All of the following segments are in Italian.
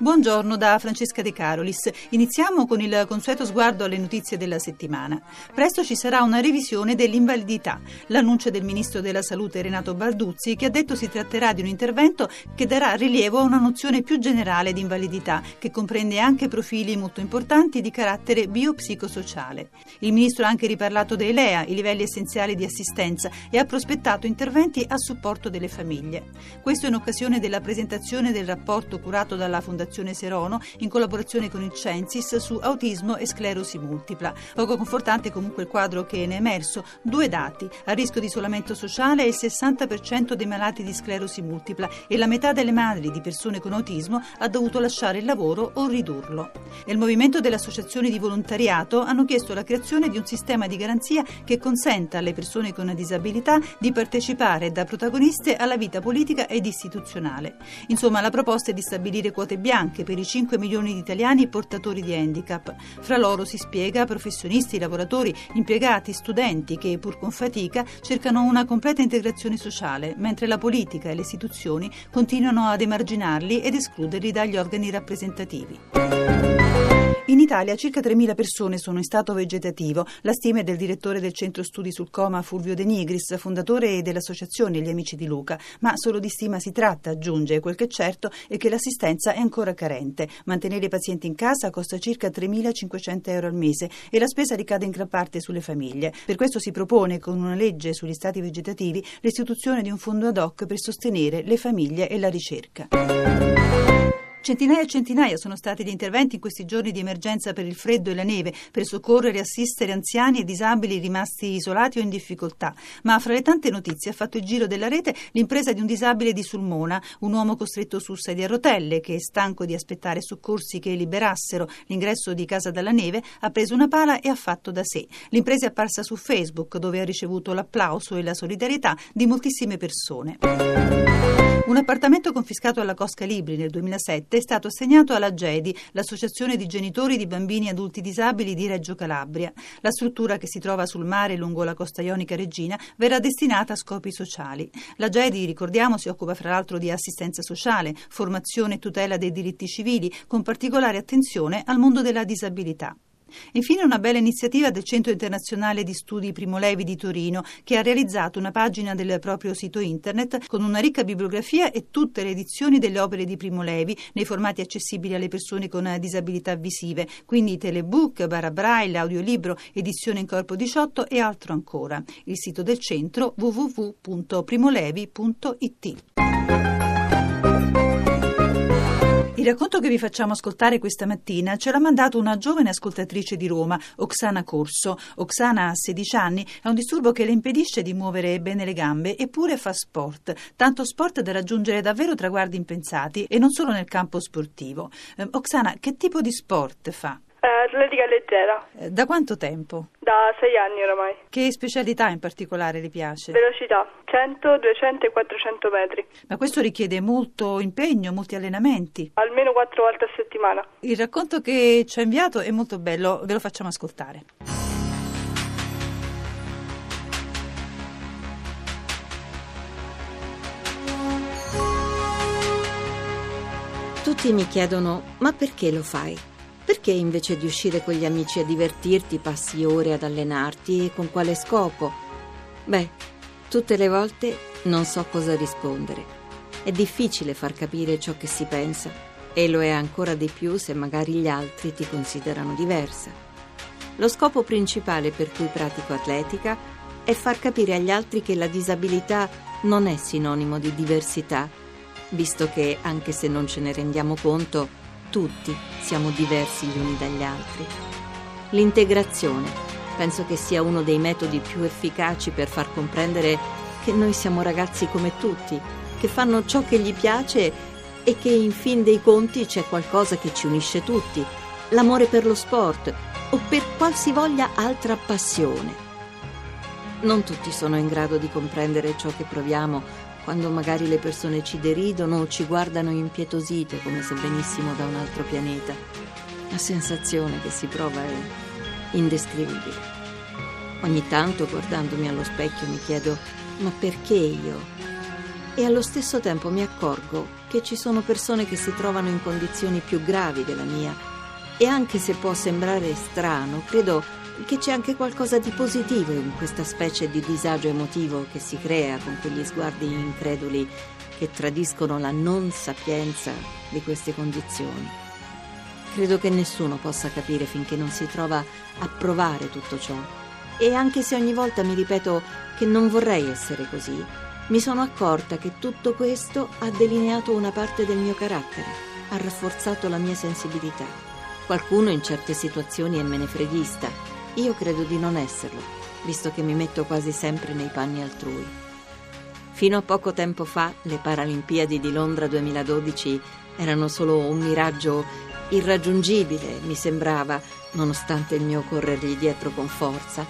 Buongiorno da Francesca De Carolis. Iniziamo con il consueto sguardo alle notizie della settimana. Presto ci sarà una revisione dell'invalidità. L'annuncio del ministro della Salute Renato Balduzzi che ha detto si tratterà di un intervento che darà rilievo a una nozione più generale di invalidità che comprende anche profili molto importanti di carattere biopsicosociale. Il ministro ha anche riparlato dei LEA, i livelli essenziali di assistenza, e ha prospettato interventi a supporto delle famiglie. Questo in occasione della presentazione del rapporto curato dalla Fondazione Fondazione Serono in collaborazione con il Censis su autismo e sclerosi multipla. Poco confortante comunque il quadro che ne è emerso. Due dati. A rischio di isolamento sociale è il 60% dei malati di sclerosi multipla e la metà delle madri di persone con autismo ha dovuto lasciare il lavoro o ridurlo. E il movimento delle associazioni di volontariato hanno chiesto la creazione di un sistema di garanzia che consenta alle persone con disabilità di partecipare da protagoniste alla vita politica ed istituzionale. Insomma, la proposta è di stabilire quote bianche bianche per i 5 milioni di italiani portatori di handicap. Fra loro si spiega professionisti, lavoratori, impiegati, studenti che, pur con fatica, cercano una completa integrazione sociale, mentre la politica e le istituzioni continuano ad emarginarli ed escluderli dagli organi rappresentativi. In Italia circa 3.000 persone sono in stato vegetativo. La stima è del direttore del Centro Studi sul Coma Fulvio De Nigris, fondatore dell'associazione Gli Amici di Luca. Ma solo di stima si tratta, aggiunge. Quel che è certo è che l'assistenza è ancora carente. Mantenere i pazienti in casa costa circa 3.500 euro al mese e la spesa ricade in gran parte sulle famiglie. Per questo si propone, con una legge sugli stati vegetativi, l'istituzione di un fondo ad hoc per sostenere le famiglie e la ricerca. Centinaia e centinaia sono stati gli interventi in questi giorni di emergenza per il freddo e la neve, per soccorrere e assistere anziani e disabili rimasti isolati o in difficoltà. Ma fra le tante notizie ha fatto il giro della rete l'impresa di un disabile di Sulmona, un uomo costretto su sedia a rotelle che, stanco di aspettare soccorsi che liberassero l'ingresso di casa dalla neve, ha preso una pala e ha fatto da sé. L'impresa è apparsa su Facebook, dove ha ricevuto l'applauso e la solidarietà di moltissime persone. Un appartamento confiscato alla Cosca Libri nel 2007 è stato assegnato alla GEDI, l'Associazione di Genitori di Bambini Adulti Disabili di Reggio Calabria. La struttura, che si trova sul mare lungo la costa ionica Regina, verrà destinata a scopi sociali. La GEDI, ricordiamo, si occupa fra l'altro di assistenza sociale, formazione e tutela dei diritti civili, con particolare attenzione al mondo della disabilità. Infine una bella iniziativa del Centro Internazionale di Studi Primo Levi di Torino, che ha realizzato una pagina del proprio sito internet con una ricca bibliografia e tutte le edizioni delle opere di Primo Levi nei formati accessibili alle persone con disabilità visive, quindi telebook, bara braille, audiolibro, edizione in corpo 18 e altro ancora. Il sito del centro www.primolevi.it. Il racconto che vi facciamo ascoltare questa mattina ce l'ha mandato una giovane ascoltatrice di Roma, Oksana Corso. Oksana ha 16 anni, ha un disturbo che le impedisce di muovere bene le gambe eppure fa sport, tanto sport da raggiungere davvero traguardi impensati e non solo nel campo sportivo. Eh, Oksana, che tipo di sport fa? Eh, atletica leggera. Eh, da quanto tempo? Da sei anni oramai. Che specialità in particolare le piace? Velocità, 100, 200 e 400 metri. Ma questo richiede molto impegno, molti allenamenti. Almeno quattro volte a settimana. Il racconto che ci ha inviato è molto bello, ve lo facciamo ascoltare. Tutti mi chiedono, ma perché lo fai? Perché invece di uscire con gli amici a divertirti passi ore ad allenarti e con quale scopo? Beh, tutte le volte non so cosa rispondere. È difficile far capire ciò che si pensa e lo è ancora di più se magari gli altri ti considerano diversa. Lo scopo principale per cui pratico atletica è far capire agli altri che la disabilità non è sinonimo di diversità, visto che, anche se non ce ne rendiamo conto, tutti siamo diversi gli uni dagli altri. L'integrazione penso che sia uno dei metodi più efficaci per far comprendere che noi siamo ragazzi come tutti, che fanno ciò che gli piace e che in fin dei conti c'è qualcosa che ci unisce tutti, l'amore per lo sport o per qualsivoglia altra passione. Non tutti sono in grado di comprendere ciò che proviamo quando magari le persone ci deridono o ci guardano impietosite come se venissimo da un altro pianeta. La sensazione che si prova è indescrivibile. Ogni tanto, guardandomi allo specchio, mi chiedo, ma perché io? E allo stesso tempo mi accorgo che ci sono persone che si trovano in condizioni più gravi della mia. E anche se può sembrare strano, credo che c'è anche qualcosa di positivo in questa specie di disagio emotivo che si crea con quegli sguardi increduli che tradiscono la non sapienza di queste condizioni. Credo che nessuno possa capire finché non si trova a provare tutto ciò. E anche se ogni volta mi ripeto che non vorrei essere così, mi sono accorta che tutto questo ha delineato una parte del mio carattere, ha rafforzato la mia sensibilità. Qualcuno in certe situazioni è menefreghista, io credo di non esserlo, visto che mi metto quasi sempre nei panni altrui. Fino a poco tempo fa le Paralimpiadi di Londra 2012 erano solo un miraggio irraggiungibile, mi sembrava, nonostante il mio corrergli dietro con forza,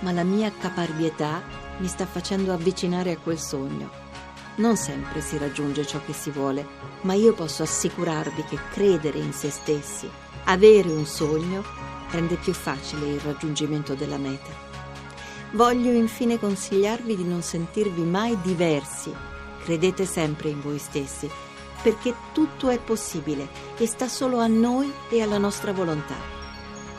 ma la mia caparbietà mi sta facendo avvicinare a quel sogno. Non sempre si raggiunge ciò che si vuole, ma io posso assicurarvi che credere in se stessi, avere un sogno, rende più facile il raggiungimento della meta. Voglio infine consigliarvi di non sentirvi mai diversi. Credete sempre in voi stessi, perché tutto è possibile e sta solo a noi e alla nostra volontà.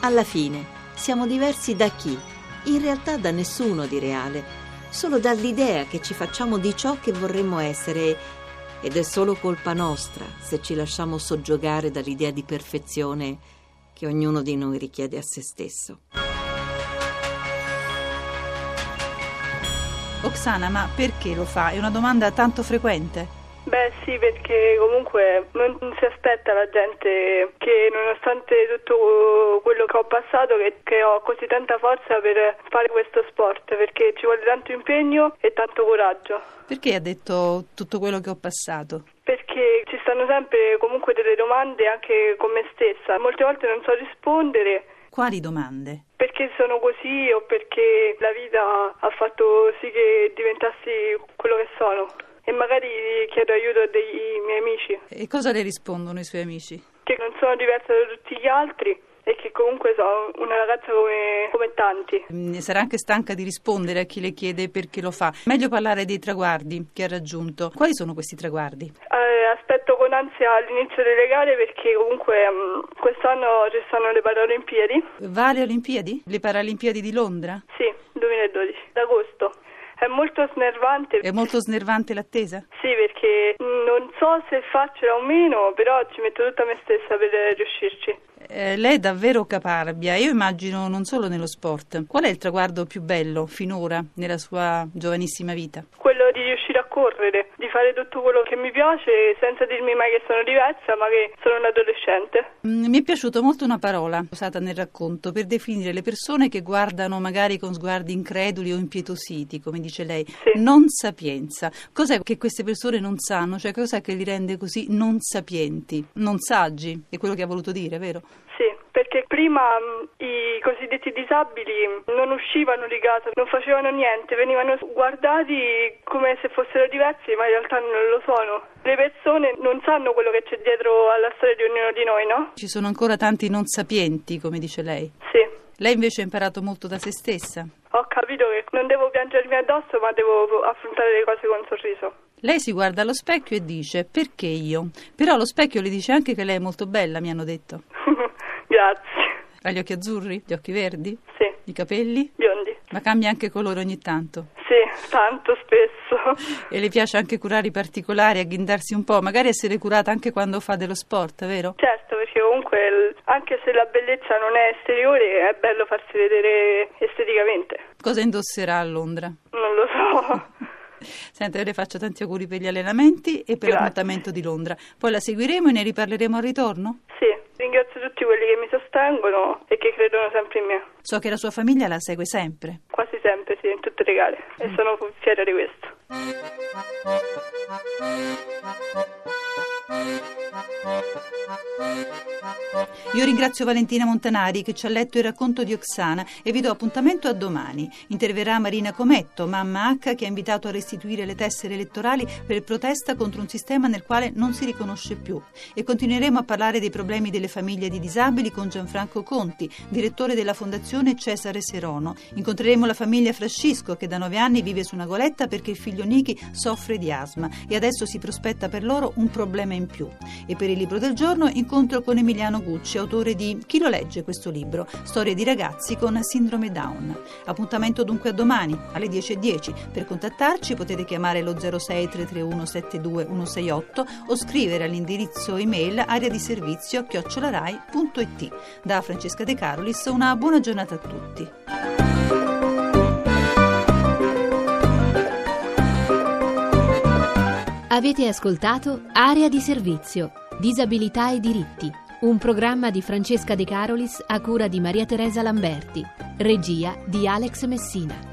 Alla fine, siamo diversi da chi? In realtà da nessuno di reale, solo dall'idea che ci facciamo di ciò che vorremmo essere ed è solo colpa nostra se ci lasciamo soggiogare dall'idea di perfezione che ognuno di noi richiede a se stesso. Oksana, ma perché lo fa? È una domanda tanto frequente. Beh sì, perché comunque non si aspetta la gente che nonostante tutto quello che ho passato che, che, ho così tanta forza per fare questo sport, perché ci vuole tanto impegno e tanto coraggio. Perché ha detto tutto quello che ho passato? Perché ci stanno sempre comunque delle domande anche con me stessa, molte volte non so rispondere. Quali domande? Perché sono così o perché la vita ha fatto sì che diventassi quello che sono e magari chiedo aiuto dei miei amici. E cosa le rispondono i suoi amici? Che non sono diversa da tutti gli altri e che comunque sono una ragazza come, come, tanti. Mm, sarà anche stanca di rispondere a chi le chiede perché lo fa. Meglio parlare dei traguardi che ha raggiunto. Quali sono questi traguardi? Ansia l'inizio delle gare perché comunque um, quest'anno ci sono le Paralimpiadi. Va alle Olimpiadi? Le Paralimpiadi di Londra? Sì, 2012, d'agosto. È molto snervante. È molto snervante l'attesa? Sì, perché non so se farcela o meno, però ci metto tutta me stessa per riuscirci. Eh, lei è davvero caparbia, io immagino non solo nello sport. Qual è il traguardo più bello finora nella sua giovanissima vita? Quello di riuscire a correre, di fare tutto quello che mi piace senza dirmi mai che sono diversa, ma che sono un adolescente. Mm, mi è piaciuta molto una parola usata nel racconto per definire le persone che guardano magari con sguardi increduli o impietositi, come dice lei. Sì. Non sapienza. Cos'è che queste persone non sanno? Cioè cos'è che li rende così non sapienti, non saggi? È quello che ha voluto dire, vero? Sì, perché prima mh, i cosiddetti disabili non uscivano di casa, non facevano niente, venivano guardati come se fossero diversi, ma in realtà non lo sono. Le persone non sanno quello che c'è dietro alla storia di ognuno di noi, no? Ci sono ancora tanti non sapienti, come dice lei. Sì. Lei invece ha imparato molto da se stessa. Ho capito che non devo piangermi addosso, ma devo affrontare le cose con un sorriso. Lei si guarda allo specchio e dice perché io? Però lo specchio le dice anche che lei è molto bella, mi hanno detto. Grazie. Ha gli occhi azzurri? Gli occhi verdi? Sì. I capelli? Biondi. Ma cambia anche colore ogni tanto? Sì, tanto spesso. E le piace anche curare i particolari, agghindarsi un po', magari essere curata anche quando fa dello sport, vero? Certo, perché comunque anche se la bellezza non è esteriore, è bello farsi vedere esteticamente. Cosa indosserà a Londra? Non lo so. Senta, io le faccio tanti auguri per gli allenamenti e per Grazie. l'appuntamento di Londra. Poi la seguiremo e ne riparleremo al ritorno? Ringrazio tutti quelli che mi sostengono e che credono sempre in me. So che la sua famiglia la segue sempre. Quasi sempre, sì, in tutte le gare. E sono fiera di questo. Io ringrazio Valentina Montanari che ci ha letto il racconto di Oksana e vi do appuntamento a domani. Interverrà Marina Cometto, mamma H che ha invitato a restituire le tessere elettorali per protesta contro un sistema nel quale non si riconosce più. E continueremo a parlare dei problemi delle famiglie di disabili con Gianfranco Conti, direttore della Fondazione Cesare Serono. Incontreremo la famiglia Frascisco che da nove anni vive su una goletta perché il figlio Niki soffre di asma e adesso si prospetta per loro un problema in più. E per il libro del giorno incontro con Emiliano Gucci, autore di Chi lo legge questo libro? Storie di ragazzi con sindrome Down. Appuntamento dunque a domani alle 10.10. Per contattarci potete chiamare lo 06 331 72168 o scrivere all'indirizzo email area di servizio chiocciolarai.it. Da Francesca De Carolis una buona giornata a tutti. Avete ascoltato Area di servizio, disabilità e diritti un programma di Francesca De Carolis a cura di Maria Teresa Lamberti, regia di Alex Messina.